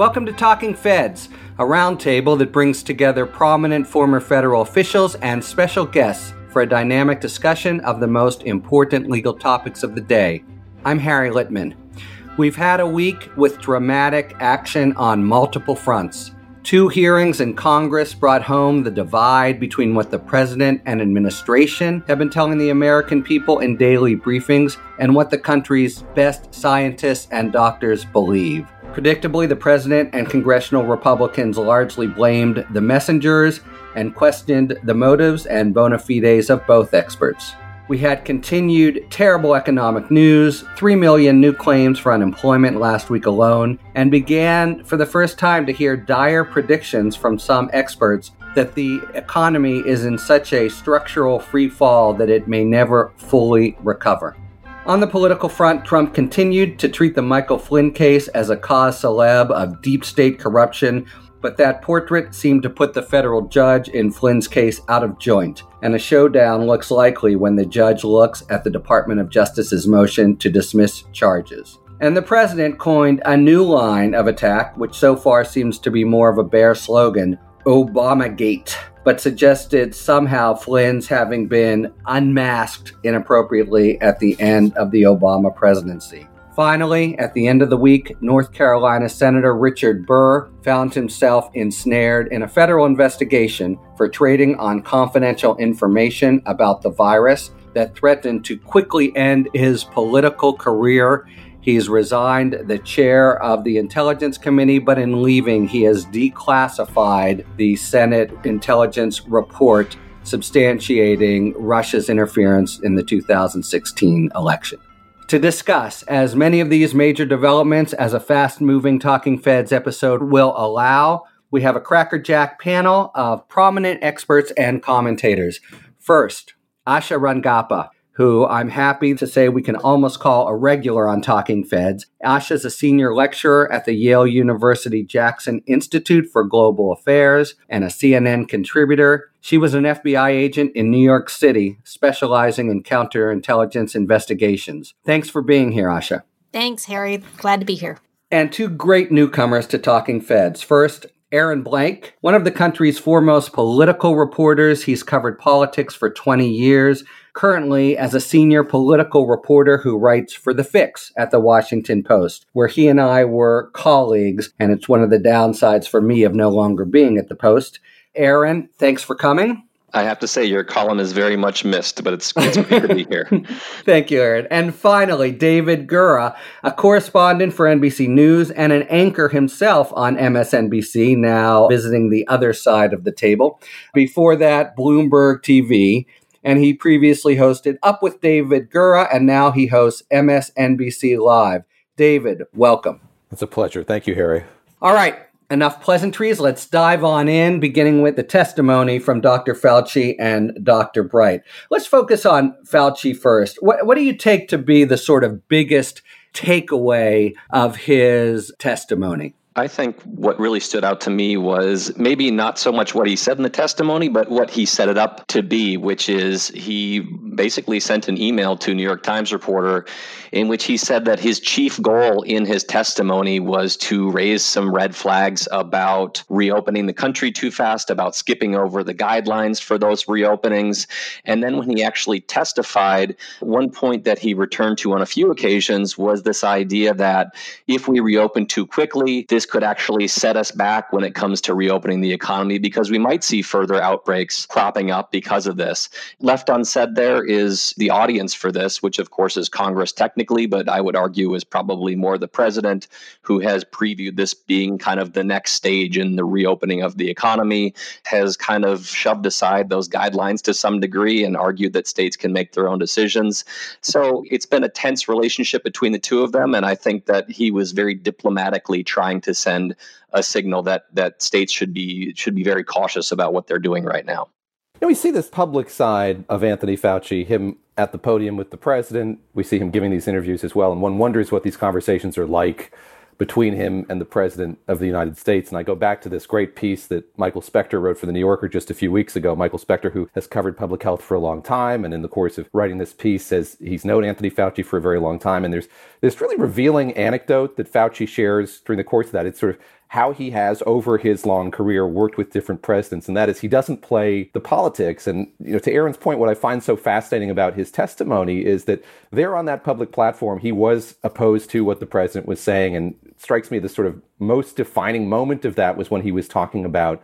Welcome to Talking Feds, a roundtable that brings together prominent former federal officials and special guests for a dynamic discussion of the most important legal topics of the day. I'm Harry Litman. We've had a week with dramatic action on multiple fronts. Two hearings in Congress brought home the divide between what the president and administration have been telling the American people in daily briefings and what the country's best scientists and doctors believe. Predictably, the president and congressional Republicans largely blamed the messengers and questioned the motives and bona fides of both experts. We had continued terrible economic news, 3 million new claims for unemployment last week alone, and began for the first time to hear dire predictions from some experts that the economy is in such a structural free fall that it may never fully recover. On the political front, Trump continued to treat the Michael Flynn case as a cause celeb of deep state corruption, but that portrait seemed to put the federal judge in Flynn's case out of joint, and a showdown looks likely when the judge looks at the Department of Justice's motion to dismiss charges. And the president coined a new line of attack, which so far seems to be more of a bare slogan Obamagate but suggested somehow Flynn's having been unmasked inappropriately at the end of the Obama presidency. Finally, at the end of the week, North Carolina Senator Richard Burr found himself ensnared in a federal investigation for trading on confidential information about the virus that threatened to quickly end his political career He's resigned the chair of the Intelligence Committee, but in leaving, he has declassified the Senate intelligence report substantiating Russia's interference in the 2016 election. To discuss as many of these major developments as a fast moving Talking Feds episode will allow, we have a crackerjack panel of prominent experts and commentators. First, Asha Rangappa who I'm happy to say we can almost call a regular on Talking Feds. Asha is a senior lecturer at the Yale University Jackson Institute for Global Affairs and a CNN contributor. She was an FBI agent in New York City, specializing in counterintelligence investigations. Thanks for being here, Asha. Thanks, Harry. Glad to be here. And two great newcomers to Talking Feds. First, Aaron Blake, one of the country's foremost political reporters. He's covered politics for 20 years currently as a senior political reporter who writes for The Fix at the Washington Post, where he and I were colleagues, and it's one of the downsides for me of no longer being at the Post. Aaron, thanks for coming. I have to say, your column is very much missed, but it's, it's great to be here. Thank you, Aaron. And finally, David Gura, a correspondent for NBC News and an anchor himself on MSNBC, now visiting the other side of the table. Before that, Bloomberg TV and he previously hosted Up with David Gura, and now he hosts MSNBC Live. David, welcome. It's a pleasure. Thank you, Harry. All right, enough pleasantries. Let's dive on in, beginning with the testimony from Dr. Fauci and Dr. Bright. Let's focus on Fauci first. What, what do you take to be the sort of biggest takeaway of his testimony? I think what really stood out to me was maybe not so much what he said in the testimony, but what he set it up to be, which is he basically sent an email to New York Times reporter in which he said that his chief goal in his testimony was to raise some red flags about reopening the country too fast, about skipping over the guidelines for those reopenings. And then when he actually testified, one point that he returned to on a few occasions was this idea that if we reopen too quickly, this could actually set us back when it comes to reopening the economy because we might see further outbreaks cropping up because of this. Left unsaid there is the audience for this, which of course is Congress technically technically, but I would argue is probably more the president who has previewed this being kind of the next stage in the reopening of the economy, has kind of shoved aside those guidelines to some degree and argued that states can make their own decisions. So it's been a tense relationship between the two of them. And I think that he was very diplomatically trying to send a signal that that states should be should be very cautious about what they're doing right now. Know, we see this public side of Anthony Fauci, him at the podium with the president. We see him giving these interviews as well. And one wonders what these conversations are like between him and the president of the United States. And I go back to this great piece that Michael Specter wrote for the New Yorker just a few weeks ago. Michael Specter, who has covered public health for a long time, and in the course of writing this piece, says he's known Anthony Fauci for a very long time. And there's this really revealing anecdote that Fauci shares during the course of that. It's sort of how he has over his long career worked with different presidents and that is he doesn't play the politics. And you know to Aaron's point what I find so fascinating about his testimony is that there on that public platform he was opposed to what the president was saying. And strikes me the sort of most defining moment of that was when he was talking about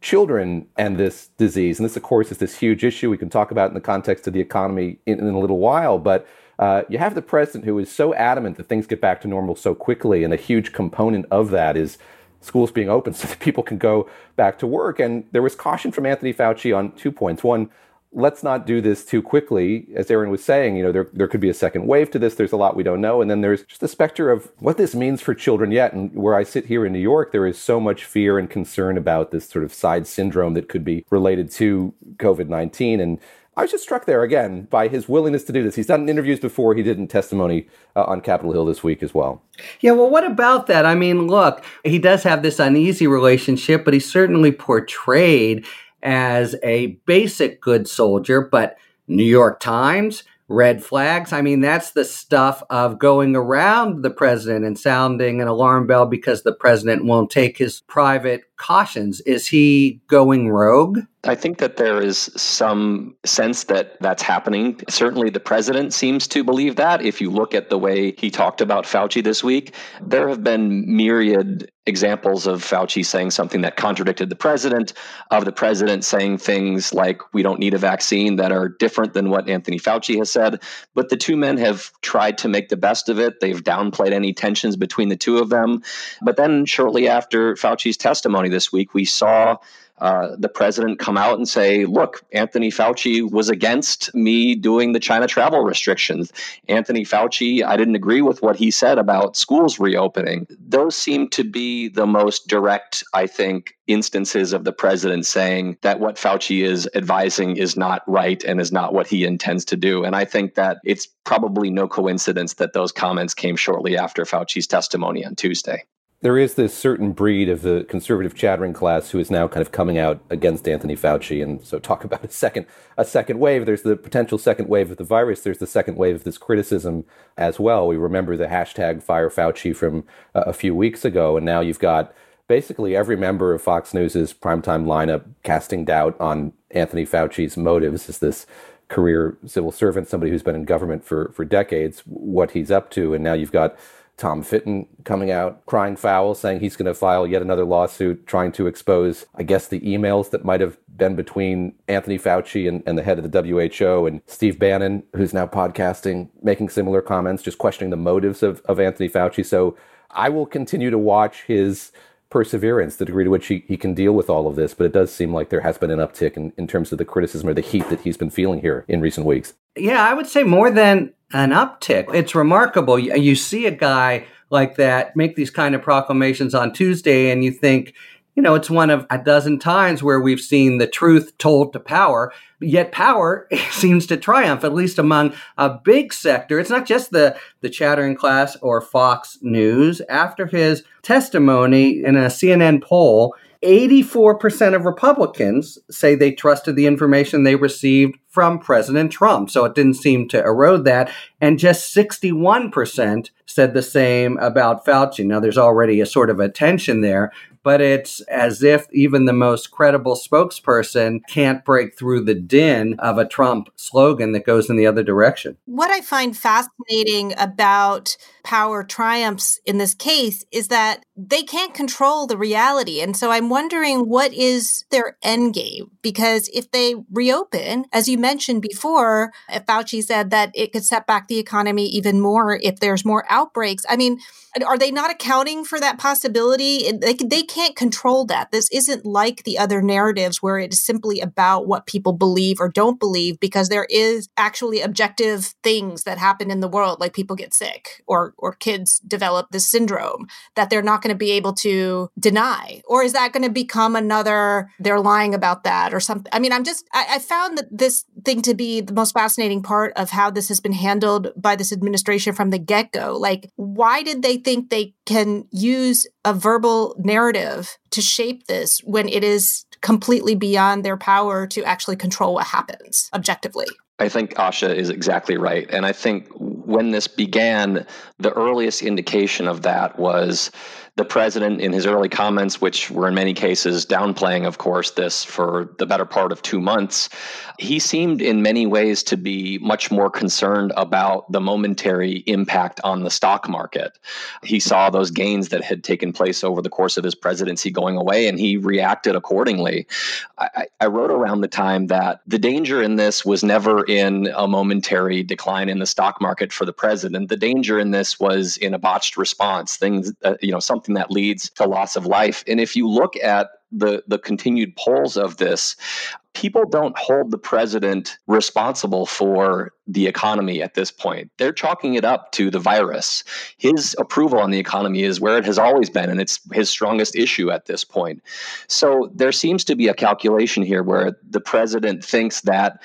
children and this disease. And this of course is this huge issue we can talk about in the context of the economy in, in a little while. But uh, you have the president who is so adamant that things get back to normal so quickly. And a huge component of that is schools being open so that people can go back to work. And there was caution from Anthony Fauci on two points. One, let's not do this too quickly. As Aaron was saying, you know, there, there could be a second wave to this. There's a lot we don't know. And then there's just the specter of what this means for children yet. And where I sit here in New York, there is so much fear and concern about this sort of side syndrome that could be related to COVID 19. And I was just struck there again by his willingness to do this. He's done interviews before. He did in testimony uh, on Capitol Hill this week as well. Yeah, well, what about that? I mean, look, he does have this uneasy relationship, but he's certainly portrayed as a basic good soldier. But New York Times, red flags. I mean, that's the stuff of going around the president and sounding an alarm bell because the president won't take his private cautions. Is he going rogue? I think that there is some sense that that's happening. Certainly, the president seems to believe that. If you look at the way he talked about Fauci this week, there have been myriad examples of Fauci saying something that contradicted the president, of the president saying things like, we don't need a vaccine that are different than what Anthony Fauci has said. But the two men have tried to make the best of it. They've downplayed any tensions between the two of them. But then, shortly after Fauci's testimony this week, we saw uh, the president come out and say, look, Anthony Fauci was against me doing the China travel restrictions. Anthony Fauci, I didn't agree with what he said about schools reopening. Those seem to be the most direct, I think, instances of the president saying that what Fauci is advising is not right and is not what he intends to do. And I think that it's probably no coincidence that those comments came shortly after Fauci's testimony on Tuesday there is this certain breed of the conservative chattering class who is now kind of coming out against Anthony Fauci. And so talk about a second a second wave. There's the potential second wave of the virus. There's the second wave of this criticism as well. We remember the hashtag fire Fauci from uh, a few weeks ago, and now you've got basically every member of Fox News's primetime lineup casting doubt on Anthony Fauci's motives as this career civil servant, somebody who's been in government for for decades, what he's up to, and now you've got Tom Fitton coming out crying foul, saying he's going to file yet another lawsuit trying to expose, I guess, the emails that might have been between Anthony Fauci and, and the head of the WHO and Steve Bannon, who's now podcasting, making similar comments, just questioning the motives of, of Anthony Fauci. So I will continue to watch his perseverance, the degree to which he, he can deal with all of this, but it does seem like there has been an uptick in, in terms of the criticism or the heat that he's been feeling here in recent weeks. Yeah, I would say more than an uptick. It's remarkable. You, you see a guy like that make these kind of proclamations on Tuesday, and you think, you know, it's one of a dozen times where we've seen the truth told to power, yet power seems to triumph, at least among a big sector. It's not just the, the chattering class or Fox News. After his testimony in a CNN poll, 84% of Republicans say they trusted the information they received from President Trump. So it didn't seem to erode that. And just 61% said the same about Fauci. Now, there's already a sort of a tension there, but it's as if even the most credible spokesperson can't break through the din of a Trump slogan that goes in the other direction. What I find fascinating about power triumphs in this case is that they can't control the reality. And so I'm wondering what is their end game? Because if they reopen, as you mentioned before, Fauci said that it could set back the economy even more if there's more outbreaks. I mean, are they not accounting for that possibility? They, they can't control that. This isn't like the other narratives where it is simply about what people believe or don't believe, because there is actually objective things that happen in the world, like people get sick or or kids develop this syndrome that they're not going to be able to deny, or is that going to become another? They're lying about that or something. I mean, I'm just I, I found that this thing to be the most fascinating part of how this has been handled by this administration from the get go. Like, why did they think they can use a verbal narrative to shape this when it is completely beyond their power to actually control what happens objectively. I think Asha is exactly right. And I think when this began, the earliest indication of that was the president in his early comments, which were in many cases downplaying, of course, this for the better part of two months, he seemed in many ways to be much more concerned about the momentary impact on the stock market. He saw those gains that had taken place over the course of his presidency going away, and he reacted accordingly. I, I wrote around the time that the danger in this was never in a momentary decline in the stock market for the president. The danger in this was in a botched response, things, uh, you know, something that leads to loss of life. And if you look at the the continued polls of this people don't hold the president responsible for the economy at this point. They're chalking it up to the virus. His approval on the economy is where it has always been and it's his strongest issue at this point. So there seems to be a calculation here where the president thinks that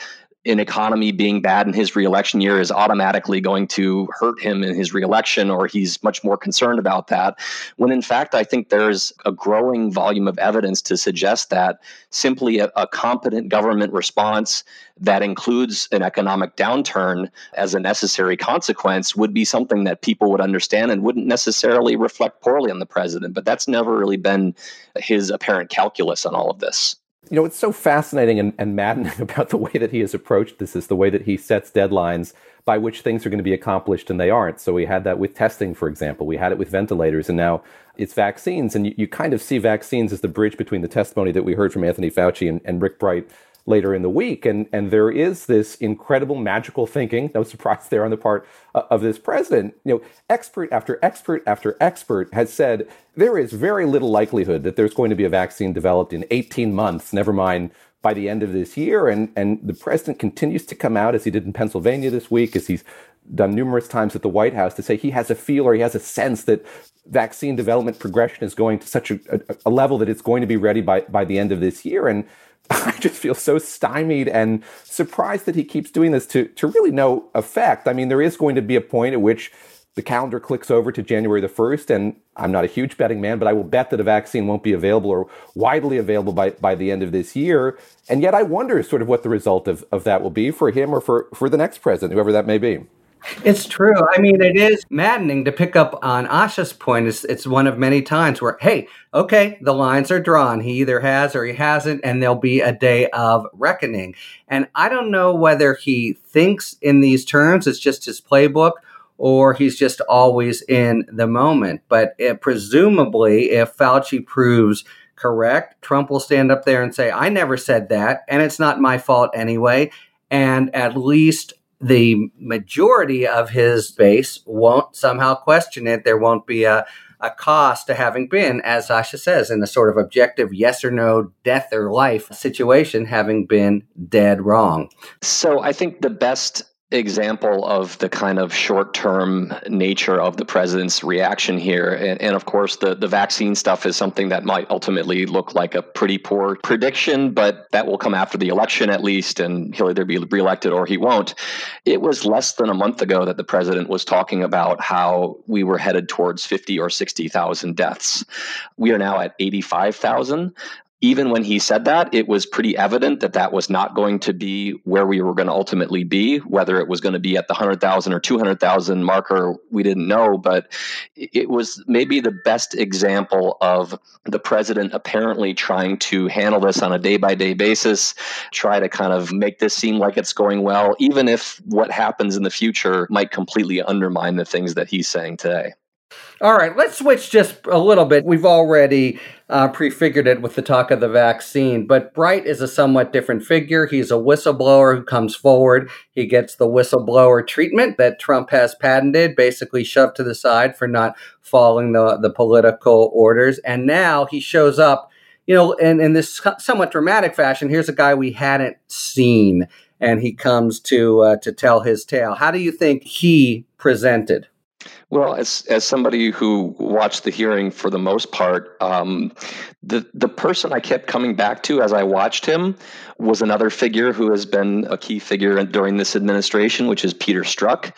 an economy being bad in his reelection year is automatically going to hurt him in his reelection, or he's much more concerned about that. When in fact, I think there's a growing volume of evidence to suggest that simply a, a competent government response that includes an economic downturn as a necessary consequence would be something that people would understand and wouldn't necessarily reflect poorly on the president. But that's never really been his apparent calculus on all of this. You know, it's so fascinating and, and maddening about the way that he has approached this is the way that he sets deadlines by which things are going to be accomplished and they aren't. So we had that with testing, for example. We had it with ventilators, and now it's vaccines. And you, you kind of see vaccines as the bridge between the testimony that we heard from Anthony Fauci and, and Rick Bright later in the week. And, and there is this incredible magical thinking, no surprise there on the part uh, of this president. You know, expert after expert after expert has said there is very little likelihood that there's going to be a vaccine developed in 18 months, never mind by the end of this year. And, and the president continues to come out, as he did in Pennsylvania this week, as he's done numerous times at the White House, to say he has a feel or he has a sense that vaccine development progression is going to such a, a, a level that it's going to be ready by, by the end of this year. And I just feel so stymied and surprised that he keeps doing this to, to really no effect. I mean, there is going to be a point at which the calendar clicks over to January the 1st, and I'm not a huge betting man, but I will bet that a vaccine won't be available or widely available by, by the end of this year. And yet I wonder sort of what the result of, of that will be for him or for, for the next president, whoever that may be. It's true. I mean, it is maddening to pick up on Asha's point. It's, it's one of many times where, hey, okay, the lines are drawn. He either has or he hasn't, and there'll be a day of reckoning. And I don't know whether he thinks in these terms, it's just his playbook, or he's just always in the moment. But it, presumably, if Fauci proves correct, Trump will stand up there and say, I never said that, and it's not my fault anyway. And at least the majority of his base won't somehow question it. There won't be a, a cost to having been, as Asha says, in a sort of objective yes or no, death or life situation, having been dead wrong. So I think the best example of the kind of short term nature of the president's reaction here. And, and, of course, the, the vaccine stuff is something that might ultimately look like a pretty poor prediction, but that will come after the election at least, and he'll either be reelected or he won't. It was less than a month ago that the president was talking about how we were headed towards 50 or 60,000 deaths. We are now at 85,000 even when he said that, it was pretty evident that that was not going to be where we were going to ultimately be. Whether it was going to be at the 100,000 or 200,000 marker, we didn't know. But it was maybe the best example of the president apparently trying to handle this on a day by day basis, try to kind of make this seem like it's going well, even if what happens in the future might completely undermine the things that he's saying today. All right, let's switch just a little bit. We've already uh, prefigured it with the talk of the vaccine, but Bright is a somewhat different figure. He's a whistleblower who comes forward. He gets the whistleblower treatment that Trump has patented, basically shoved to the side for not following the, the political orders. And now he shows up, you know, in, in this somewhat dramatic fashion. Here's a guy we hadn't seen, and he comes to uh, to tell his tale. How do you think he presented? Well, as as somebody who watched the hearing for the most part, um, the the person I kept coming back to as I watched him was another figure who has been a key figure during this administration, which is Peter Strzok.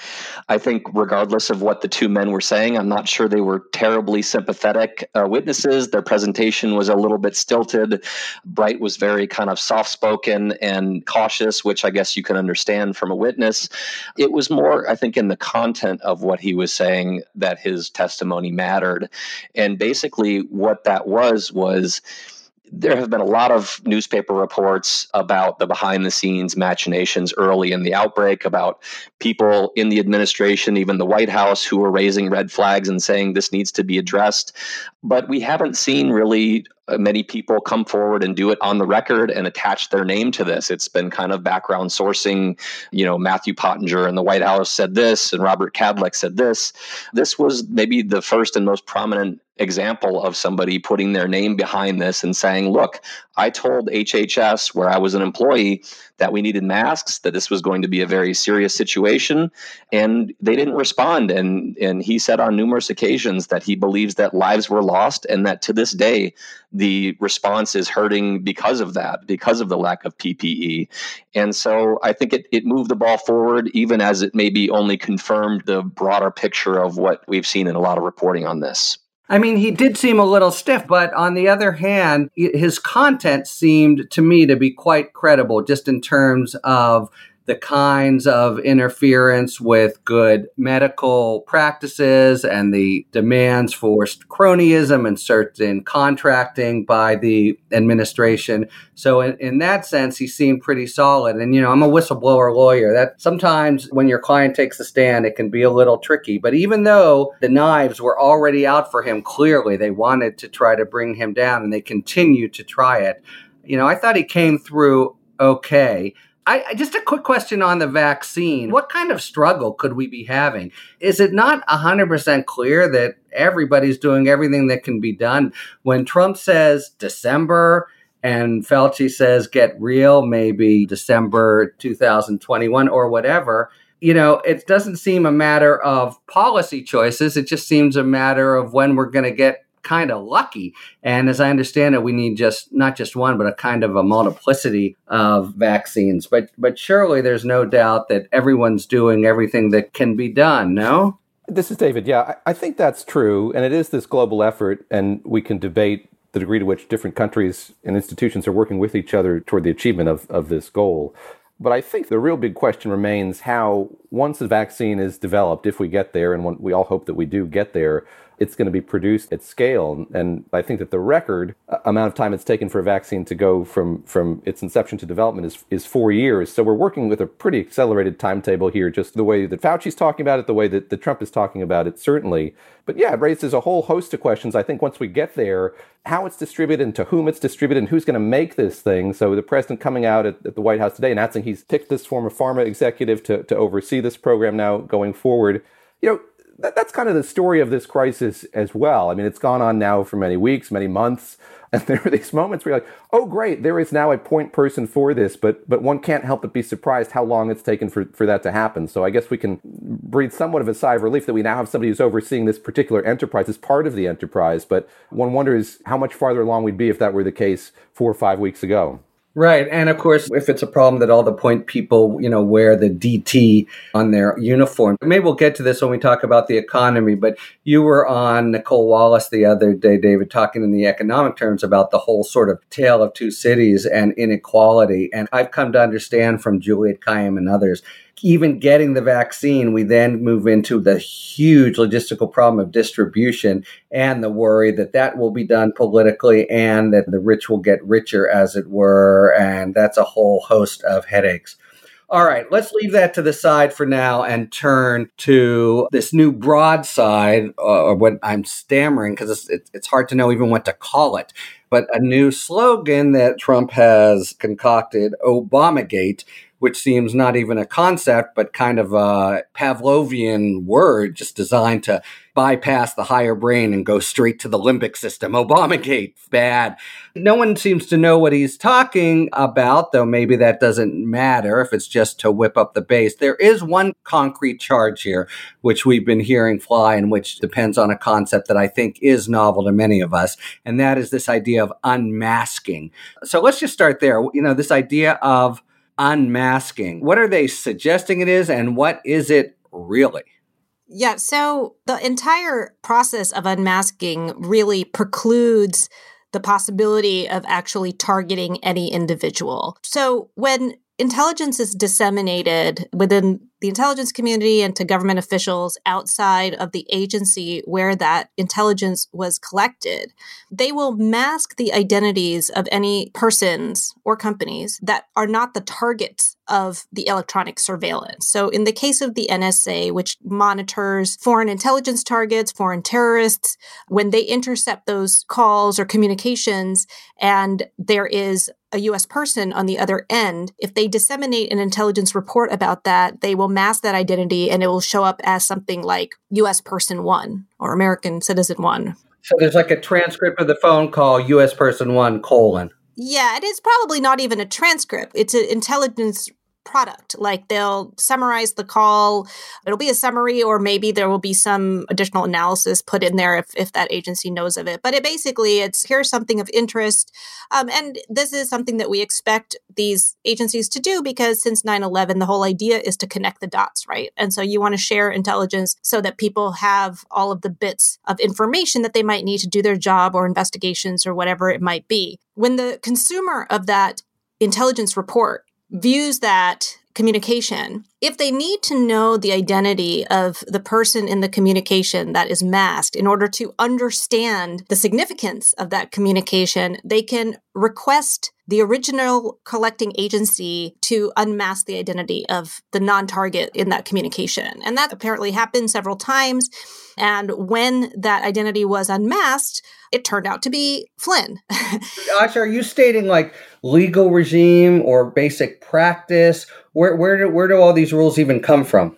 I think, regardless of what the two men were saying, I'm not sure they were terribly sympathetic uh, witnesses. Their presentation was a little bit stilted. Bright was very kind of soft spoken and cautious, which I guess you can understand from a witness. It was more, I think, in the content of what he was saying that his testimony mattered. And basically, what that was was there have been a lot of newspaper reports about the behind the scenes machinations early in the outbreak, about people in the administration, even the White House, who were raising red flags and saying this needs to be addressed. But we haven't seen really Uh, many people come forward and do it on the record and attach their name to this. It's been kind of background sourcing. You know, Matthew Pottinger in the White House said this, and Robert Kadlec said this. This was maybe the first and most prominent example of somebody putting their name behind this and saying, look, I told HHS, where I was an employee, that we needed masks, that this was going to be a very serious situation, and they didn't respond. And and he said on numerous occasions that he believes that lives were lost, and that to this day the response is hurting because of that, because of the lack of PPE. And so I think it, it moved the ball forward, even as it maybe only confirmed the broader picture of what we've seen in a lot of reporting on this. I mean, he did seem a little stiff, but on the other hand, his content seemed to me to be quite credible, just in terms of the kinds of interference with good medical practices and the demands for cronyism and certain contracting by the administration. So in, in that sense, he seemed pretty solid. And, you know, I'm a whistleblower lawyer. That sometimes when your client takes a stand, it can be a little tricky. But even though the knives were already out for him, clearly they wanted to try to bring him down and they continued to try it. You know, I thought he came through okay. I, just a quick question on the vaccine. What kind of struggle could we be having? Is it not 100% clear that everybody's doing everything that can be done? When Trump says December and Fauci says get real, maybe December 2021 or whatever, you know, it doesn't seem a matter of policy choices. It just seems a matter of when we're going to get kind of lucky. And as I understand it, we need just not just one, but a kind of a multiplicity of vaccines. But but surely there's no doubt that everyone's doing everything that can be done. No. This is David. Yeah, I, think that's true, and it is this global effort, and we can debate the degree to which different countries and institutions are working with each other toward the achievement of, of this goal. But I think the real big question remains how, once a vaccine is developed, if we get there, and we all hope that we do get there, it's going to be produced at scale. And I think that the record uh, amount of time it's taken for a vaccine to go from, from its inception to development is, is four years. So we're working with a pretty accelerated timetable here, just the way that Fauci's talking about it, the way that, that Trump is talking about it, certainly. But yeah, it raises a whole host of questions. I think once we get there, how it's distributed and to whom it's distributed and who's going to make this thing. So the president coming out at, at, the White House today announcing he's picked this former pharma executive to, to oversee this program now going forward. You know, that, that's kind of the story of this crisis as well. I mean, it's gone on now for many weeks, many months, and there are these moments where you're like, "Oh, great, there is now a point person for this," but but one can't help but be surprised how long it's taken for for that to happen. So I guess we can breathe somewhat of a sigh of relief that we now have somebody who's overseeing this particular enterprise as part of the enterprise. But one wonders how much farther along we'd be if that were the case four or five weeks ago. Right. And of course, if it's a problem that all the point people, you know, wear the DT on their uniform, maybe we'll get to this when we talk about the economy. But you were on Nicolle Wallace the other day, David, talking in the economic terms about the whole sort of tale of two cities and inequality. And I've come to understand from Juliette Kayyem and others even getting the vaccine, we then move into the huge logistical problem of distribution and the worry that that will be done politically and that the rich will get richer, as it were. And that's a whole host of headaches. All right, let's leave that to the side for now and turn to this new broadside, uh, or what I'm stammering because it's, it's hard to know even what to call it, but a new slogan that Trump has concocted, Obamagate, which seems not even a concept, but kind of a Pavlovian word just designed to bypass the higher brain and go straight to the limbic system. Obamagate, bad. No one seems to know what he's talking about, though maybe that doesn't matter if it's just to whip up the base. There is one concrete charge here, which we've been hearing fly and which depends on a concept that I think is novel to many of us, and that is this idea of unmasking. So let's just start there. You know, this idea of unmasking. What are they suggesting it is, and what is it really? Yeah, so the entire process of unmasking really precludes the possibility of actually targeting any individual. So when intelligence is disseminated within the intelligence community and to government officials outside of the agency where that intelligence was collected, they will mask the identities of any persons or companies that are not the targets of the electronic surveillance. So, in the case of the NSA, which monitors foreign intelligence targets, foreign terrorists, when they intercept those calls or communications and there is a US person on the other end, if they disseminate an intelligence report about that, they will mask that identity and it will show up as something like US person one or American citizen one. So there's like a transcript of the phone call, US person one colon. Yeah, it is probably not even a transcript. It's an intelligence product. Like they'll summarize the call. It'll be a summary, or maybe there will be some additional analysis put in there if, if that agency knows of it. But it basically, it's here's something of interest. Um, and this is something that we expect these agencies to do because since 9 11, the whole idea is to connect the dots, right? And so you want to share intelligence so that people have all of the bits of information that they might need to do their job or investigations or whatever it might be. When the consumer of that intelligence report views that communication, if they need to know the identity of the person in the communication that is masked in order to understand the significance of that communication, they can request the original collecting agency to unmask the identity of the non target in that communication. And that apparently happened several times. And when that identity was unmasked, it turned out to be Flynn. Asha, are you stating like legal regime or basic practice? Where where do where do all these rules even come from?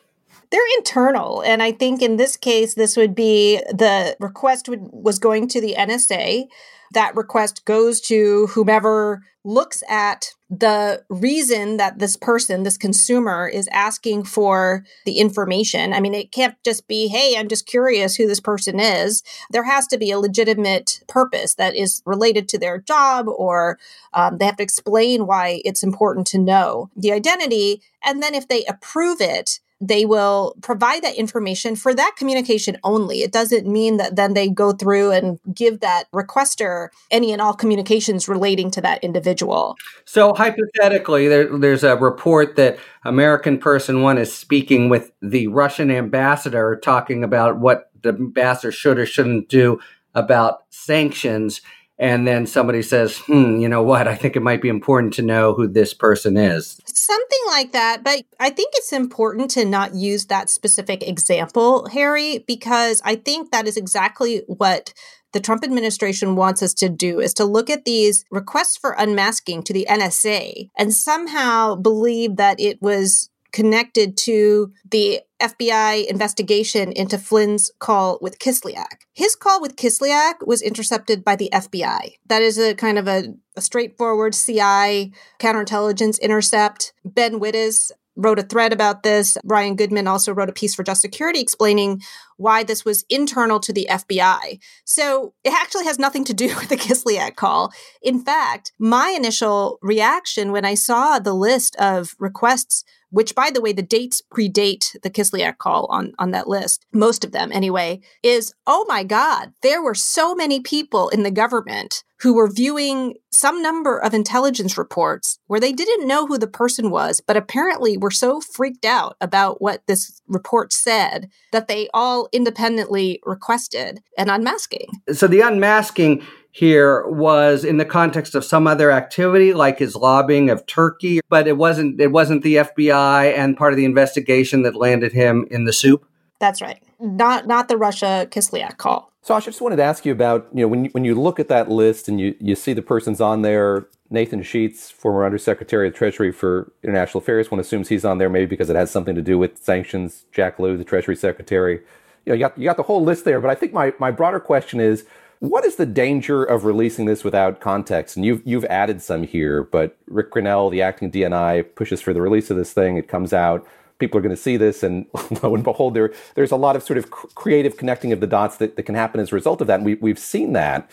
They're internal, and I think in this case, this would be the request would, was going to the NSA that request goes to whomever looks at the reason that this person, this consumer, is asking for the information. I mean, it can't just be, hey, I'm just curious who this person is. There has to be a legitimate purpose that is related to their job, or um, they have to explain why it's important to know the identity. And then if they approve it, they will provide that information for that communication only. It doesn't mean that then they go through and give that requester any and all communications relating to that individual. So, hypothetically, there, there's a report that American Person One is speaking with the Russian ambassador, talking about what the ambassador should or shouldn't do about sanctions and then somebody says, hmm, you know what? I think it might be important to know who this person is. Something like that. But I think it's important to not use that specific example, Harry, because I think that is exactly what the Trump administration wants us to do is to look at these requests for unmasking to the NSA and somehow believe that it was connected to the FBI investigation into Flynn's call with Kislyak. His call with Kislyak was intercepted by the FBI. That is a kind of a, a straightforward CI counterintelligence intercept. Ben Wittes wrote a thread about this. Brian Goodman also wrote a piece for Just Security explaining why this was internal to the FBI. So it actually has nothing to do with the Kislyak call. In fact, my initial reaction when I saw the list of requests which by the way the dates predate the kislyak call on on that list most of them anyway is oh my god there were so many people in the government who were viewing some number of intelligence reports where they didn't know who the person was but apparently were so freaked out about what this report said that they all independently requested an unmasking. So the unmasking here was in the context of some other activity like his lobbying of Turkey, but it wasn't it wasn't the FBI and part of the investigation that landed him in the soup. That's right. Not not the Russia Kislyak call. So I just wanted to ask you about, you know, when you, when you look at that list and you, you see the persons on there Nathan Sheets, former Undersecretary of Treasury for International Affairs. One assumes he's on there maybe because it has something to do with sanctions. Jack Lew, the Treasury Secretary. You know, you got, you got the whole list there. But I think my, my broader question is, what is the danger of releasing this without context? And you've you've added some here, but Rick Grenell, the acting DNI, pushes for the release of this thing. It comes out people are going to see this, and lo and behold, there there's a lot of sort of creative connecting of the dots that, that can happen as a result of that. And we, we've seen that,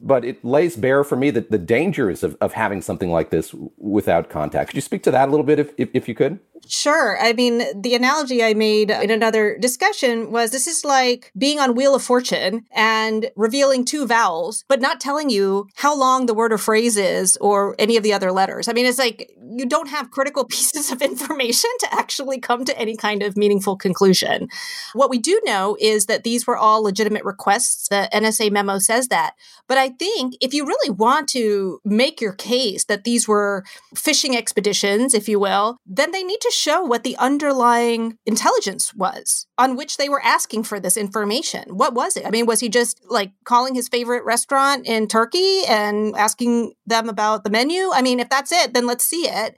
but it lays bare for me that the dangers of, of having something like this without context. Could you speak to that a little bit, if, if, if you could? Sure. I mean, the analogy I made in another discussion was this is like being on Wheel of Fortune and revealing two vowels, but not telling you how long the word or phrase is or any of the other letters. I mean, it's like you don't have critical pieces of information to actually come to any kind of meaningful conclusion. What we do know is that these were all legitimate requests. The NSA memo says that. But I think if you really want to make your case that these were fishing expeditions, if you will, then they need to show what the underlying intelligence was on which they were asking for this information. What was it? I mean, was he just like calling his favorite restaurant in Turkey and asking them about the menu? I mean, if that's it, then let's see it.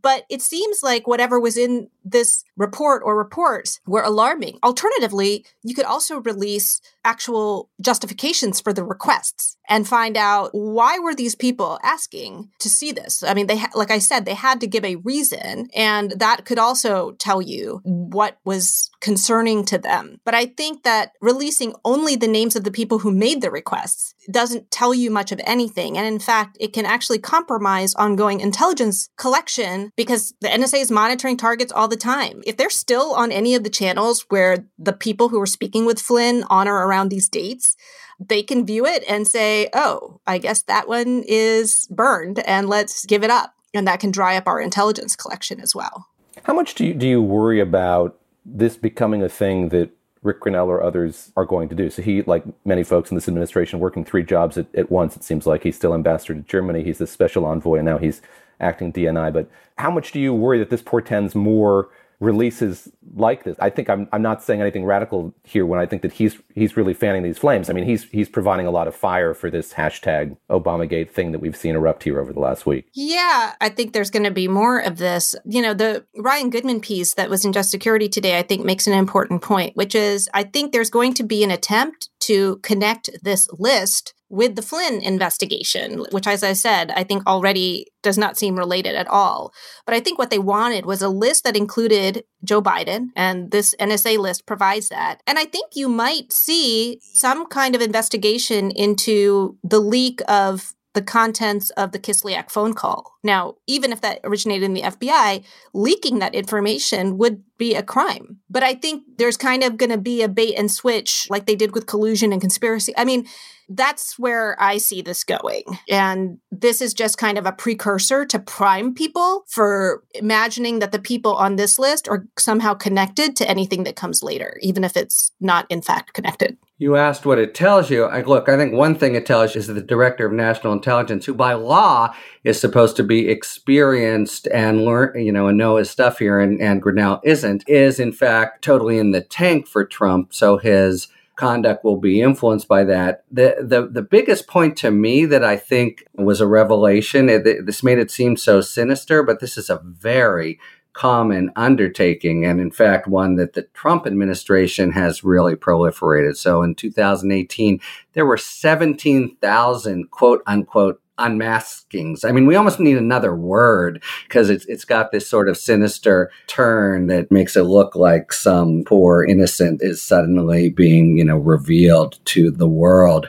But it seems like whatever was in this report or reports were alarming. Alternatively, you could also release actual justifications for the requests and find out why were these people asking to see this. I mean, they like I said, they had to give a reason, and that could also tell you what was concerning to them. But I think that releasing only the names of the people who made the requests doesn't tell you much of anything, and in fact, it can actually compromise ongoing intelligence collection because the NSA is monitoring targets all the time. If they're still on any of the channels where the people who were speaking with Flynn on or around these dates, they can view it and say, oh, I guess that one is burned and let's give it up. And that can dry up our intelligence collection as well. How much do you, do you worry about this becoming a thing that Rick Grenell or others are going to do? So he, like many folks in this administration, working three jobs at, at once, it seems like he's still ambassador to Germany, he's the special envoy, and now he's acting DNI. But how much do you worry that this portends more releases like this. I think I'm I'm not saying anything radical here when I think that he's he's really fanning these flames. I mean, he's he's providing a lot of fire for this hashtag Obamagate thing that we've seen erupt here over the last week. Yeah, I think there's going to be more of this. You know, the Ryan Goodman piece that was in Just Security today, I think makes an important point, which is I think there's going to be an attempt to connect this list with the Flynn investigation, which, as I said, I think already does not seem related at all. But I think what they wanted was a list that included Joe Biden, and this NSA list provides that. And I think you might see some kind of investigation into the leak of the contents of the Kislyak phone call. Now, even if that originated in the FBI, leaking that information would be a crime. But I think there's kind of going to be a bait and switch like they did with collusion and conspiracy. I mean, that's where I see this going. And this is just kind of a precursor to prime people for imagining that the people on this list are somehow connected to anything that comes later, even if it's not in fact connected. You asked what it tells you. I, look, I think one thing it tells you is that the director of national intelligence, who by law is supposed to be experienced and learn, you know, and know his stuff here, and, and Grenell isn't, is in fact totally in the tank for Trump. So his conduct will be influenced by that. The, the, the biggest point to me that I think was a revelation, it, this made it seem so sinister, but this is a very common undertaking, and in fact, one that the Trump administration has really proliferated. So in 2018, there were 17,000 quote unquote unmaskings. I mean, we almost need another word because it's it's got this sort of sinister turn that makes it look like some poor innocent is suddenly being, you know, revealed to the world.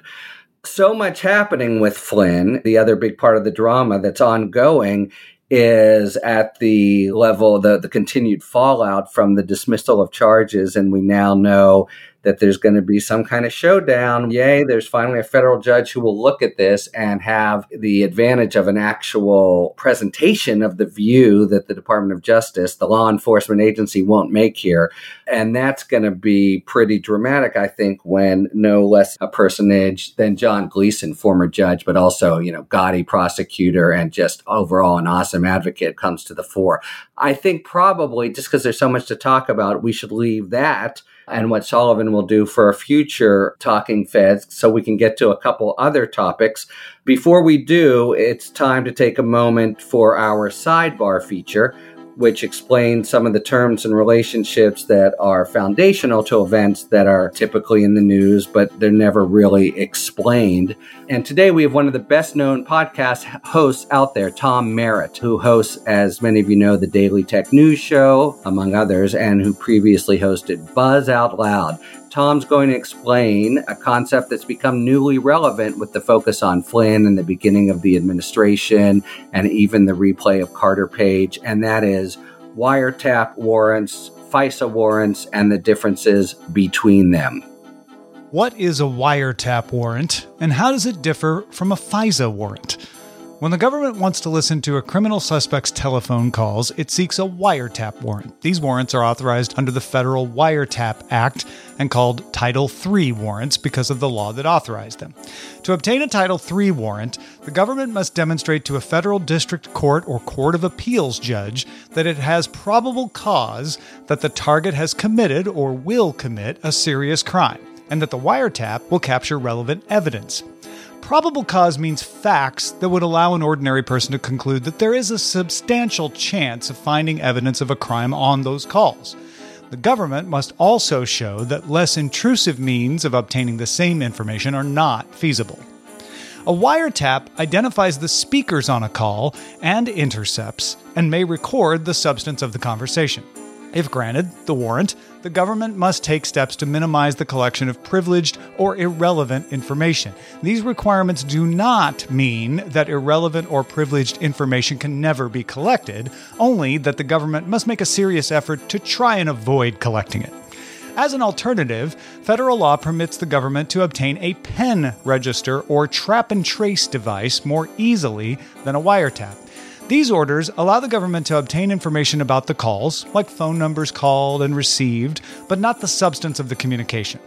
So much happening with Flynn. The other big part of the drama that's ongoing is at the level the the continued fallout from the dismissal of charges and we now know that there's going to be some kind of showdown. Yay, there's finally a federal judge who will look at this and have the advantage of an actual presentation of the view that the Department of Justice, the law enforcement agency, won't make here. And that's going to be pretty dramatic, I think, when no less a personage than John Gleeson, former judge, but also, you know, Gotti prosecutor and just overall an awesome advocate comes to the fore. I think probably just because there's so much to talk about, we should leave that and what Sullivan we'll do for a future Talking Feds so we can get to a couple other topics. Before we do, it's time to take a moment for our sidebar feature which explains some of the terms and relationships that are foundational to events that are typically in the news, but they're never really explained. And today we have one of the best known podcast hosts out there, Tom Merritt, who hosts, as many of you know, the Daily Tech News Show, among others, and who previously hosted Buzz Out Loud. Tom's going to explain a concept that's become newly relevant with the focus on Flynn and the beginning of the administration and even the replay of Carter Page, and that is wiretap warrants, FISA warrants, and the differences between them. What is a wiretap warrant, and how does it differ from a FISA warrant? When the government wants to listen to a criminal suspect's telephone calls, it seeks a wiretap warrant. These warrants are authorized under the Federal Wiretap Act and called Title III warrants because of the law that authorized them. To obtain a Title III warrant, the government must demonstrate to a federal district court or court of appeals judge that it has probable cause that the target has committed or will commit a serious crime, and that the wiretap will capture relevant evidence. Probable cause means facts that would allow an ordinary person to conclude that there is a substantial chance of finding evidence of a crime on those calls. The government must also show that less intrusive means of obtaining the same information are not feasible. A wiretap identifies the speakers on a call and intercepts and may record the substance of the conversation. If granted the warrant, the government must take steps to minimize the collection of privileged or irrelevant information. These requirements do not mean that irrelevant or privileged information can never be collected, only that the government must make a serious effort to try and avoid collecting it. As an alternative, federal law permits the government to obtain a pen register or trap and trace device more easily than a wiretap. These orders allow the government to obtain information about the calls, like phone numbers called and received, but not the substance of the communication.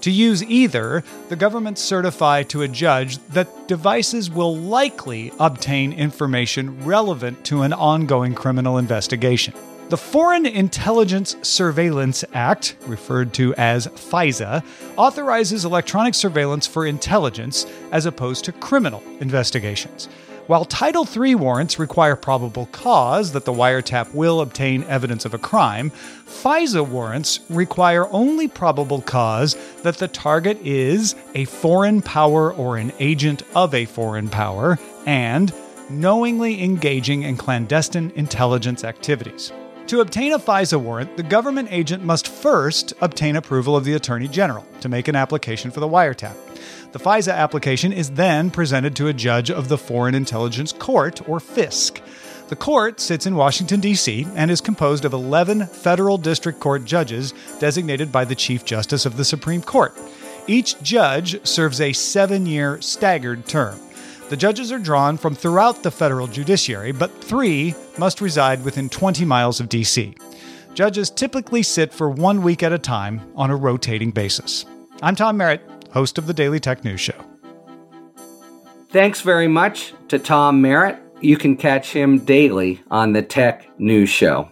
To use either, the government certify to a judge that devices will likely obtain information relevant to an ongoing criminal investigation. The Foreign Intelligence Surveillance Act, referred to as FISA, authorizes electronic surveillance for intelligence as opposed to criminal investigations. While Title III warrants require probable cause that the wiretap will obtain evidence of a crime, FISA warrants require only probable cause that the target is a foreign power or an agent of a foreign power and knowingly engaging in clandestine intelligence activities. To obtain a FISA warrant, the government agent must first obtain approval of the Attorney General to make an application for the wiretap. The FISA application is then presented to a judge of the Foreign Intelligence Court, or FISC. The court sits in Washington, D.C., and is composed of 11 federal district court judges designated by the Chief Justice of the Supreme Court. Each judge serves a seven year staggered term. The judges are drawn from throughout the federal judiciary, but three must reside within 20 miles of D.C. Judges typically sit for one week at a time on a rotating basis. I'm Tom Merritt host of the Daily Tech News Show. Thanks very much to Tom Merritt. You can catch him daily on the Tech News Show.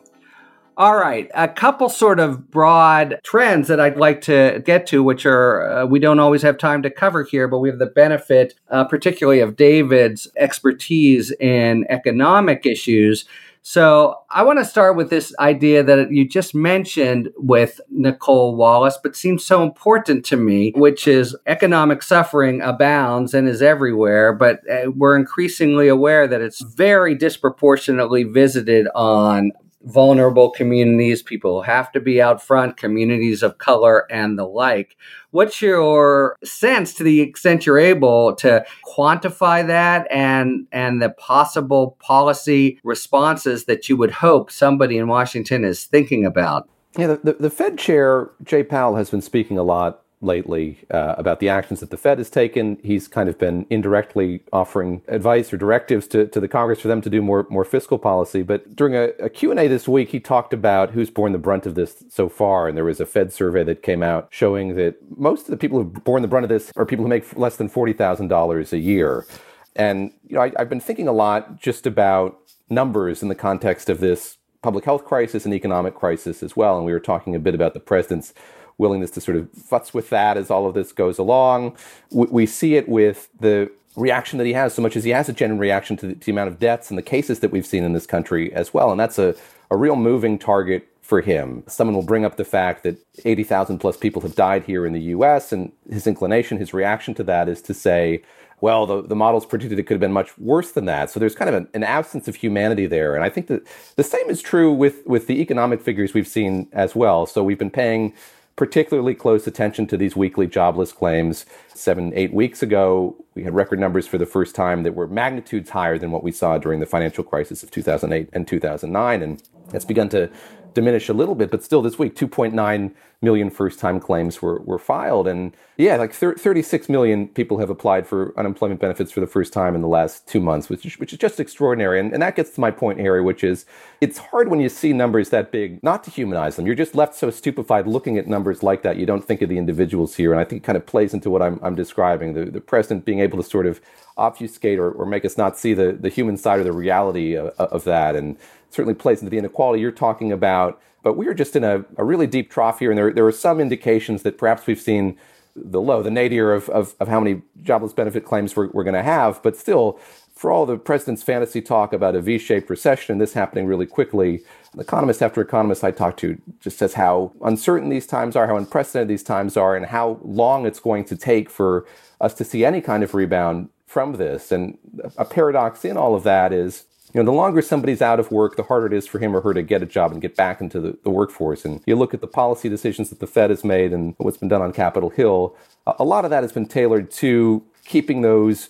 All right, a couple sort of broad trends that I'd like to get to, which are uh, we don't always have time to cover here, but we have the benefit, uh, particularly of David's expertise in economic issues. So I want to start with this idea that you just mentioned with Nicolle Wallace, but seems so important to me, which is economic suffering abounds and is everywhere, but uh, we're increasingly aware that it's very disproportionately visited on vulnerable communities, people who have to be out front, communities of color, and the like. What's your sense, to the extent you're able to quantify that, and and the possible policy responses that you would hope somebody in Washington is thinking about? Yeah, the, the, the Fed chair Jay Powell has been speaking a lot lately uh, about the actions that the Fed has taken. He's kind of been indirectly offering advice or directives to, to the Congress for them to do more more fiscal policy. But during a, a Q&A this week, he talked about who's borne the brunt of this so far. And there was a Fed survey that came out showing that most of the people who've borne the brunt of this are people who make less than $40,000 a year. And you know, I, I've been thinking a lot just about numbers in the context of this public health crisis and economic crisis as well. And we were talking a bit about the president's willingness to sort of futz with that as all of this goes along. We, we see it with the reaction that he has, so much as he has a genuine reaction to the, to the amount of deaths and the cases that we've seen in this country as well. And that's a, a real moving target for him. Someone will bring up the fact that 80,000 plus people have died here in the US, and his inclination, his reaction to that is to say, well, the, the models predicted it could have been much worse than that. So there's kind of an, an, absence of humanity there. And I think that the same is true with, with the economic figures we've seen as well. So we've been paying particularly close attention to these weekly jobless claims. Seven, eight weeks ago, we had record numbers for the first time that were magnitudes higher than what we saw during the financial crisis of 2008 and 2009. And it's begun to diminish a little bit, but still this week, 2.9 million first time claims were, were filed. And yeah, like 36 million people have applied for unemployment benefits for the first time in the last two months, which is, which is just extraordinary. And, and that gets to my point, Harry, which is it's hard when you see numbers that big not to humanize them. You're just left so stupefied looking at numbers like that. You don't think of the individuals here. And I think it kind of plays into what I'm, I'm describing the, the president being able to sort of obfuscate or, or make us not see the, the human side or the reality of, of that. And certainly plays into the inequality you're talking about. But we are just in a, a really deep trough here, and there, there are some indications that perhaps we've seen the low, the nadir of, of, of how many jobless benefit claims we're, we're going to have. But still, for all the president's fantasy talk about a V-shaped recession and this happening really quickly, economist after economist I talk to just says how uncertain these times are, how unprecedented these times are, and how long it's going to take for us to see any kind of rebound from this. And a paradox in all of that is you know, the longer somebody's out of work, the harder it is for him or her to get a job and get back into the, the workforce. And you look at the policy decisions that the Fed has made and what's been done on Capitol Hill, a lot of that has been tailored to keeping those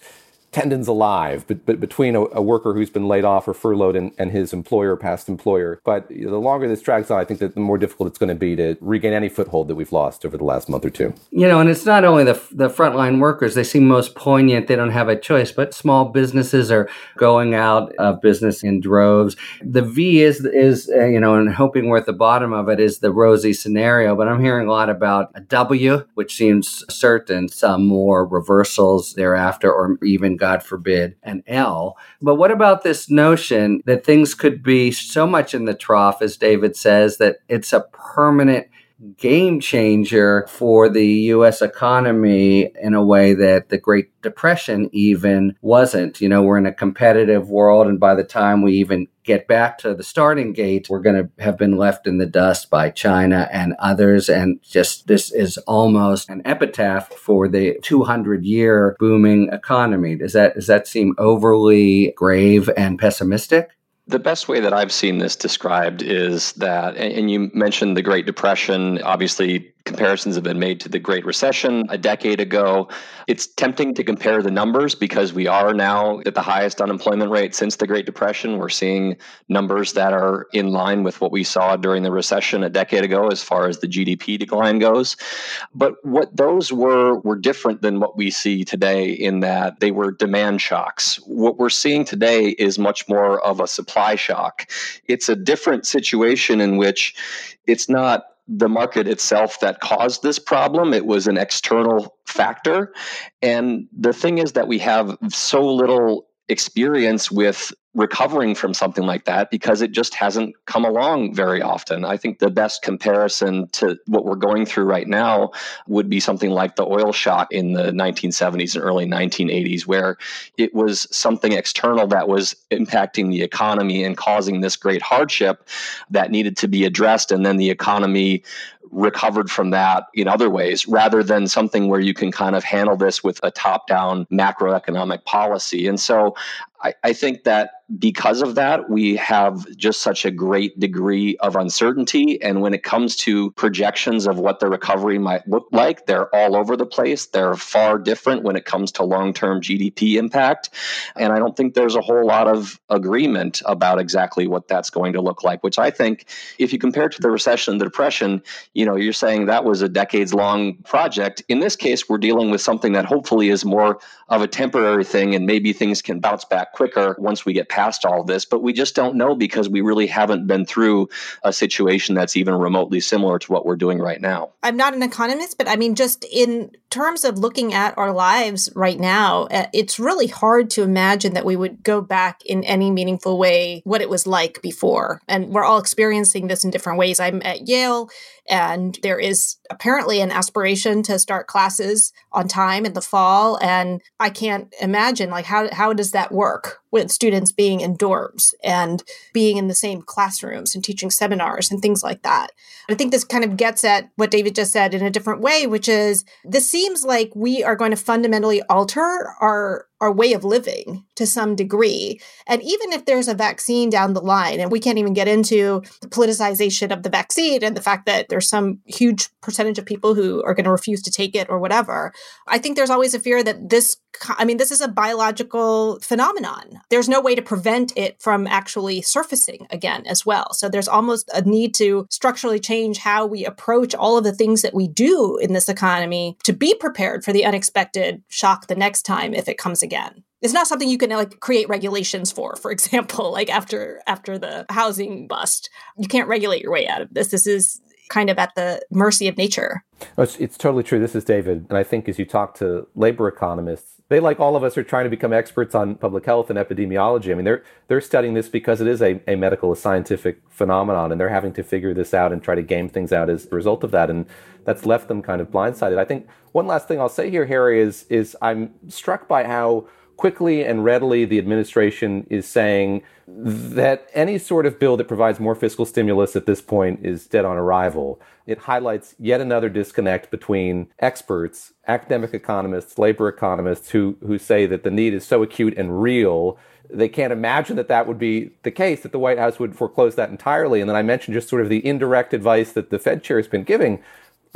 tendons alive but, but between a, a, worker who's been laid off or furloughed and, and his employer, past employer. But you know, the longer this drags on, I think that the more difficult it's going to be to regain any foothold that we've lost over the last month or two. You know, and it's not only the, the frontline workers, they seem most poignant. They don't have a choice, but small businesses are going out of business in droves. The V is, is uh, you know, and hoping we're at the bottom of it is the rosy scenario, but I'm hearing a lot about a W, which seems certain, some more reversals thereafter, or even God forbid, an L. But what about this notion that things could be so much in the trough, as David says, that it's a permanent game changer for the US economy in a way that the Great Depression even wasn't. You know, we're in a competitive world, and by the time we even get back to the starting gate, we're going to have been left in the dust by China and others. And just this is almost an epitaph for the 200 year booming economy. Does that, does that seem overly grave and pessimistic? The best way that I've seen this described is that, and you mentioned the Great Depression, obviously comparisons have been made to the Great Recession a decade ago. It's tempting to compare the numbers because we are now at the highest unemployment rate since the Great Depression. We're seeing numbers that are in line with what we saw during the recession a decade ago as far as the GDP decline goes. But what those were were different than what we see today in that they were demand shocks. What we're seeing today is much more of a supply shock. It's a different situation in which it's not the market itself that caused this problem. It was an external factor. And the thing is that we have so little experience with recovering from something like that because it just hasn't come along very often. I think the best comparison to what we're going through right now would be something like the oil shock in the 1970s and early 1980s, where it was something external that was impacting the economy and causing this great hardship that needed to be addressed. And then the economy recovered from that in other ways rather than something where you can kind of handle this with a top down macroeconomic policy. And so I, I think that because of that, we have just such a great degree of uncertainty. And when it comes to projections of what the recovery might look like, they're all over the place. They're far different when it comes to long term GDP impact. And I don't think there's a whole lot of agreement about exactly what that's going to look like, which I think, if you compare it to the recession and the depression, you know, you're saying that was a decades long project. In this case, we're dealing with something that hopefully is more of a temporary thing and maybe things can bounce back quicker once we get past all this, but we just don't know because we really haven't been through a situation that's even remotely similar to what we're doing right now. I'm not an economist, but I mean, just in terms of looking at our lives right now, uh, it's really hard to imagine that we would go back in any meaningful way what it was like before. And we're all experiencing this in different ways. I'm at Yale and there is apparently an aspiration to start classes on time in the fall. And I can't imagine like how how does that work with students being in dorms and being in the same classrooms and teaching seminars and things like that. I think this kind of gets at what David just said in a different way, which is this seems like we are going to fundamentally alter our our way of living to some degree. And even if there's a vaccine down the line, and we can't even get into the politicization of the vaccine and the fact that there's some huge percentage of people who are going to refuse to take it or whatever, I think there's always a fear that this, I mean, this is a biological phenomenon. There's no way to prevent it from actually surfacing again as well. So there's almost a need to structurally change how we approach all of the things that we do in this economy to be prepared for the unexpected shock the next time if it comes again. It's not something you can like create regulations for for example like after after the housing bust. You can't regulate your way out of this. This is kind of at the mercy of nature. Oh, it's, it's totally true. This is david. And i think as you talk to labor economists they like all of us are trying to become experts on public health and epidemiology. I mean they're they're studying this because it is a, a medical a scientific phenomenon and they're having to figure this out and try to game things out as a result of that. And that's left them kind of blindsided. I think one last thing i'll say here harry is is i'm struck by how quickly and readily the administration is saying that any sort of bill that provides more fiscal stimulus at this point is dead on arrival. It highlights yet another disconnect between experts, academic economists, labor economists who, who say that the need is so acute and real. They can't imagine that that would be the case, that the White House would foreclose that entirely. And then I mentioned just sort of the indirect advice that the Fed chair has been giving.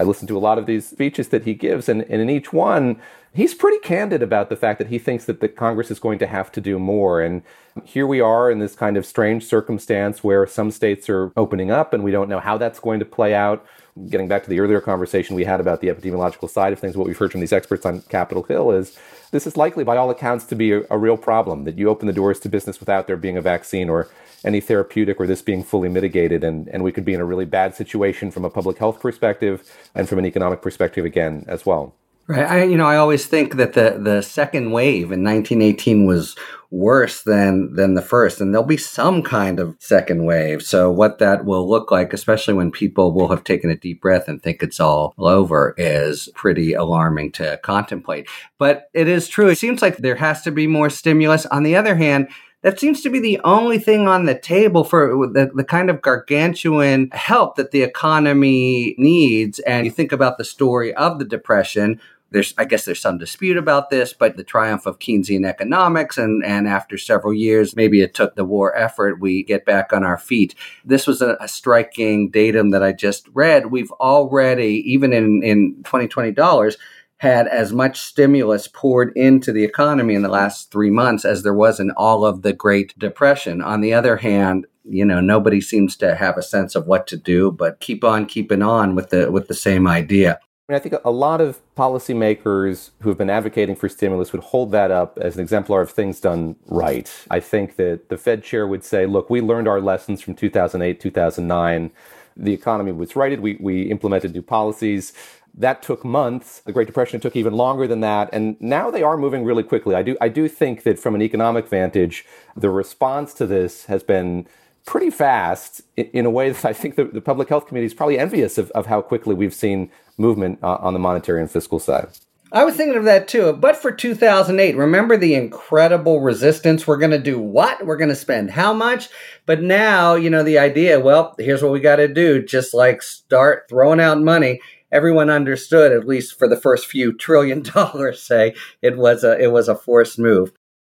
I listened to a lot of these speeches that he gives, and, and in each one, he's pretty candid about the fact that he thinks that the Congress is going to have to do more. And here we are in this kind of strange circumstance where some states are opening up and we don't know how that's going to play out. Getting back to the earlier conversation we had about the epidemiological side of things, what we've heard from these experts on Capitol Hill is this is likely, by all accounts, to be a, a real problem that you open the doors to business without there being a vaccine or any therapeutic or this being fully mitigated. And, and we could be in a really bad situation from a public health perspective and from an economic perspective again as well. Right. I, you know, I always think that the, the second wave in 1918 was worse than, than the first, and there'll be some kind of second wave. So what that will look like, especially when people will have taken a deep breath and think it's all over, is pretty alarming to contemplate. But it is true. It seems like there has to be more stimulus. On the other hand, that seems to be the only thing on the table for the, the kind of gargantuan help that the economy needs. And you think about the story of the Depression, there's I guess there's some dispute about this, but the triumph of Keynesian economics and and after several years, maybe it took the war effort, we get back on our feet. This was a, a striking datum that I just read. We've already, even in in 2020 dollars, had as much stimulus poured into the economy in the last three months as there was in all of the Great Depression. On the other hand, you know, nobody seems to have a sense of what to do, but keep on keeping on with the with the same idea. I, mean, I think a lot of policymakers who have been advocating for stimulus would hold that up as an exemplar of things done right. I think that the Fed chair would say, look, we learned our lessons from 2008, 2009. The economy was righted. We, we implemented new policies that took months. The Great Depression took even longer than that. And now they are moving really quickly. I do, I do think that from an economic vantage, the response to this has been pretty fast in, a way that I think the, the, public health committee is probably envious of, of how quickly we've seen movement uh, on the monetary and fiscal side. I was thinking of that too. But for 2008, remember the incredible resistance? We're going to do what? We're going to spend how much? But now, you know, the idea, well, here's what we got to do. Just like start throwing out money everyone understood, at least for the first few trillion dollars, say it was a it was a forced move.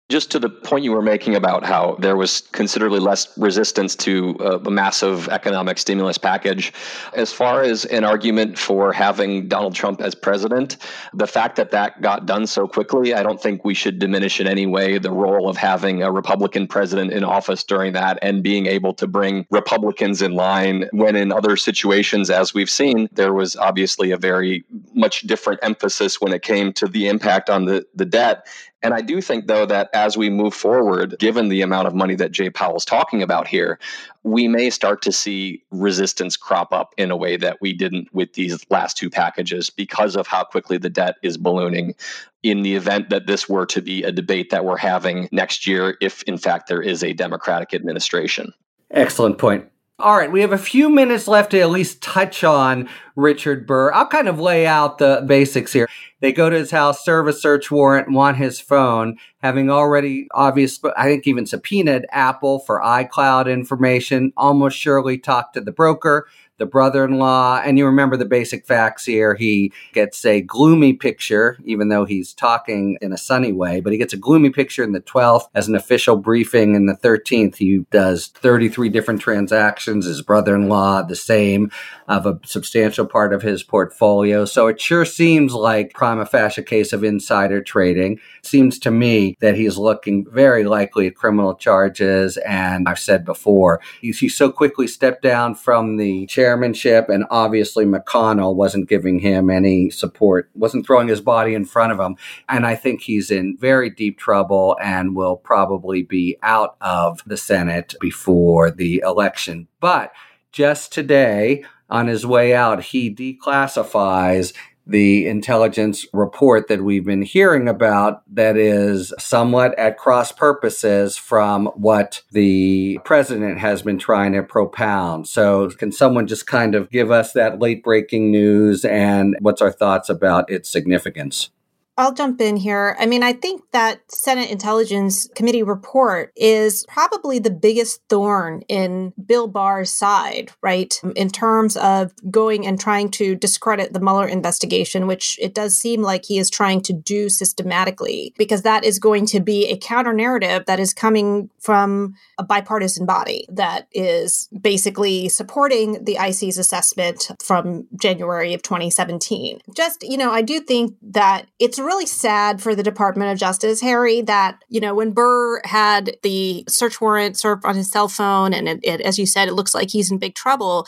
Just to the point you were making about how there was considerably less resistance to uh, a massive economic stimulus package, as far as an argument for having Donald Trump as president, the fact that that got done so quickly, I don't think we should diminish in any way the role of having a Republican president in office during that and being able to bring Republicans in line when in other situations, as we've seen, there was obviously a very much different emphasis when it came to the impact on the, the debt. And I do think, though, that as we move forward, given the amount of money that Jay Powell's talking about here, we may start to see resistance crop up in a way that we didn't with these last two packages because of how quickly the debt is ballooning. In the event that this were to be a debate that we're having next year, if in fact there is a Democratic administration. Excellent point. All right, we have a few minutes left to at least touch on Richard Burr. I'll kind of lay out the basics here. They go to his house, serve a search warrant, want his phone, having already obviously, I think even subpoenaed Apple for iCloud information, almost surely talked to the broker the brother in law. And you remember the basic facts here. He gets a gloomy picture, even though he's talking in a sunny way, but he gets a gloomy picture in the 12th as an official briefing. In the 13th, he does 33 different transactions. His brother in law, the same, of a substantial part of his portfolio. So it sure seems like prima facie case of insider trading. Seems to me that he's looking very likely at criminal charges. And I've said before, he so quickly stepped down from the chair chairmanship, and obviously McConnell wasn't giving him any support, wasn't throwing his body in front of him. And I think he's in very deep trouble and will probably be out of the Senate before the election. But just today, on his way out, he declassifies the intelligence report that we've been hearing about that is somewhat at cross purposes from what the president has been trying to propound. So, can someone just kind of give us that late breaking news and what's our thoughts about its significance? I'll jump in here. I mean, I think that Senate Intelligence Committee report is probably the biggest thorn in Bill Barr's side, right? In terms of going and trying to discredit the Mueller investigation, which it does seem like he is trying to do systematically, because that is going to be a counter narrative that is coming from a bipartisan body that is basically supporting the IC's assessment from January of 2017. Just, you know, I do think that it's really sad for the Department of Justice, Harry, that, you know, when Burr had the search warrant served on his cell phone, and it, it, as you said, it looks like he's in big trouble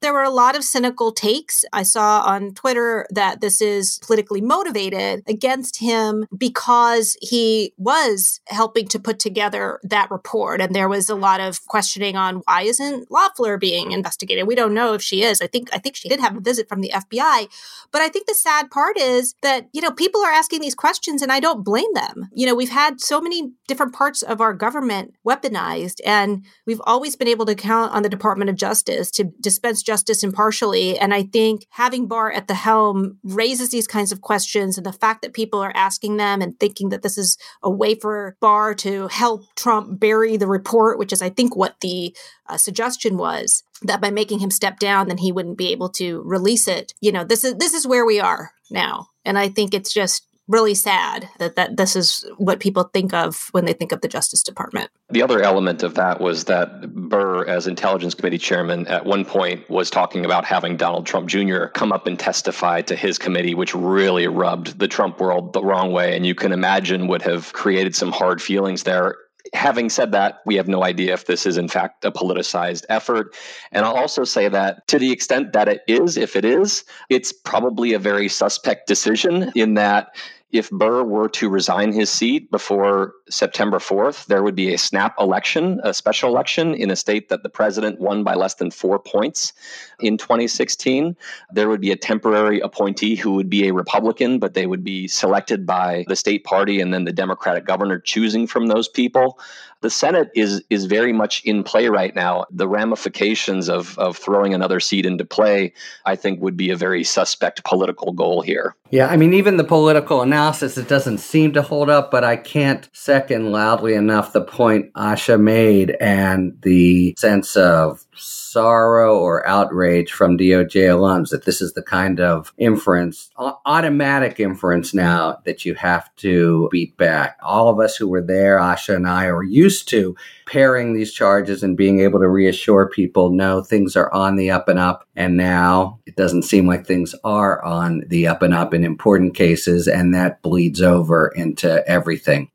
there were a lot of cynical takes. I saw on Twitter that this is politically motivated against him because he was helping to put together that report. And there was a lot of questioning on why isn't Loeffler being investigated? We don't know if she is. I think I think she did have a visit from the FBI. But I think the sad part is that, you know, people are asking these questions and I don't blame them. You know, we've had so many different parts of our government weaponized and we've always been able to count on the Department of Justice to dispense justice impartially. And I think having Barr at the helm raises these kinds of questions. And the fact that people are asking them and thinking that this is a way for Barr to help Trump bury the report, which is, I think, what the uh, suggestion was that by making him step down, then he wouldn't be able to release it. You know, this is this is where we are now, and I think it's just really sad that, that this is what people think of when they think of the Justice Department. The other element of that was that Burr, as Intelligence Committee chairman, at one point was talking about having Donald Trump Jr. come up and testify to his committee, which really rubbed the Trump world the wrong way. And you can imagine would have created some hard feelings there having said that, we have no idea if this is in fact a politicized effort. And I'll also say that to the extent that it is, if it is, it's probably a very suspect decision in that if Burr were to resign his seat before September 4th, there would be a snap election, a special election in a state that the president won by less than four points in 2016. There would be a temporary appointee who would be a Republican, but they would be selected by the state party and then the Democratic governor choosing from those people the Senate is is very much in play right now. The ramifications of of throwing another seat into play, I think, would be a very suspect political goal here. Yeah, I mean, even the political analysis, it doesn't seem to hold up, but I can't second loudly enough the point Asha made and the sense of sorrow or outrage from DOJ alums that this is the kind of inference, automatic inference now that you have to beat back. All of us who were there, Asha and I, are used to pairing these charges and being able to reassure people no, things are on the up and up. And now it doesn't seem like things are on the up and up in important cases, and that bleeds over into everything.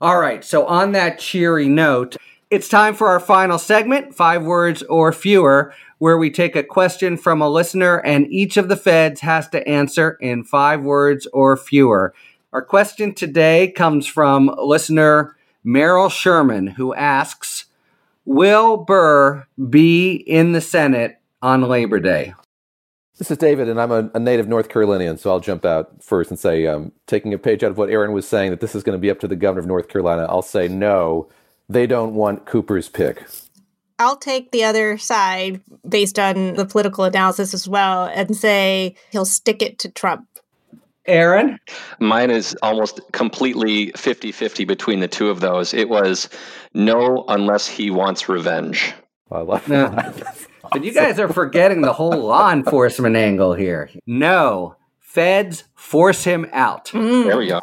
All right, so on that cheery note, It's time for our final segment, five words or fewer, where we take a question from a listener and each of the feds has to answer in five words or fewer. Our question today comes from listener Merrill Sherman, who asks Will Burr be in the Senate on Labor Day? This is David, and I'm a, a native North Carolinian, so I'll jump out first and say, um, taking a page out of what Aaron was saying, that this is going to be up to the governor of North Carolina, I'll say no, they don't want Cooper's pick. I'll take the other side based on the political analysis as well and say he'll stick it to Trump. Aaron? Mine is almost completely 50 50 between the two of those. It was no, unless he wants revenge. I love No. that. But you guys are forgetting the whole law enforcement angle here. No, feds force him out. Mm. There we go.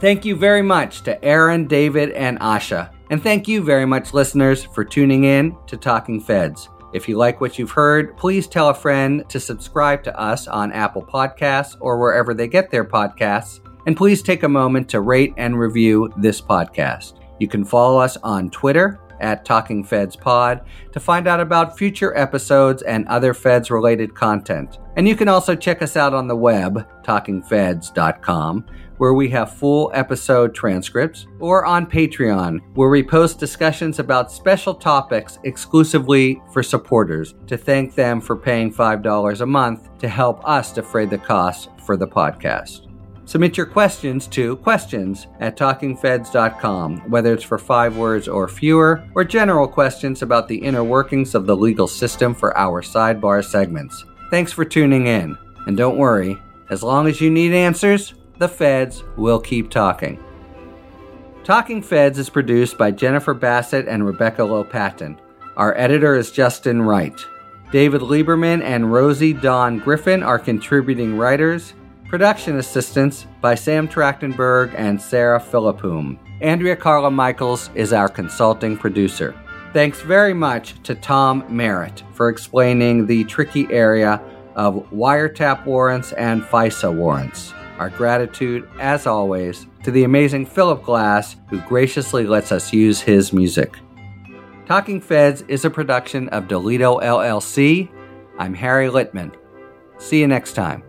Thank you very much to Aaron, David, and Asha. And thank you very much, listeners, for tuning in to Talking Feds. If you like what you've heard, please tell a friend to subscribe to us on Apple Podcasts or wherever they get their podcasts. And please take a moment to rate and review this podcast. You can follow us on Twitter at Talking Feds Pod to find out about future episodes and other Feds related content. And you can also check us out on the web, talkingfeds.com, where we have full episode transcripts, or on Patreon, where we post discussions about special topics exclusively for supporters to thank them for paying $5 a month to help us defray the costs for the podcast. Submit your questions to questions at talkingfeds.com, whether it's for five words or fewer, or general questions about the inner workings of the legal system for our sidebar segments. Thanks for tuning in. And don't worry, as long as you need answers, the feds will keep talking. Talking Feds is produced by Jennifer Bassett and Rebecca Lopatin. Our editor is Justin Wright. David Lieberman and Rosie Dawn Griffin are contributing writers. Production assistance by Sam Trachtenberg and Sarah Philippum. Andrea Carla Michaels is our consulting producer. Thanks very much to Tom Merritt for explaining the tricky area of wiretap warrants and FISA warrants. Our gratitude, as always, to the amazing Philip Glass, who graciously lets us use his music. Talking Feds is a production of Delito LLC. I'm Harry Litman. See you next time.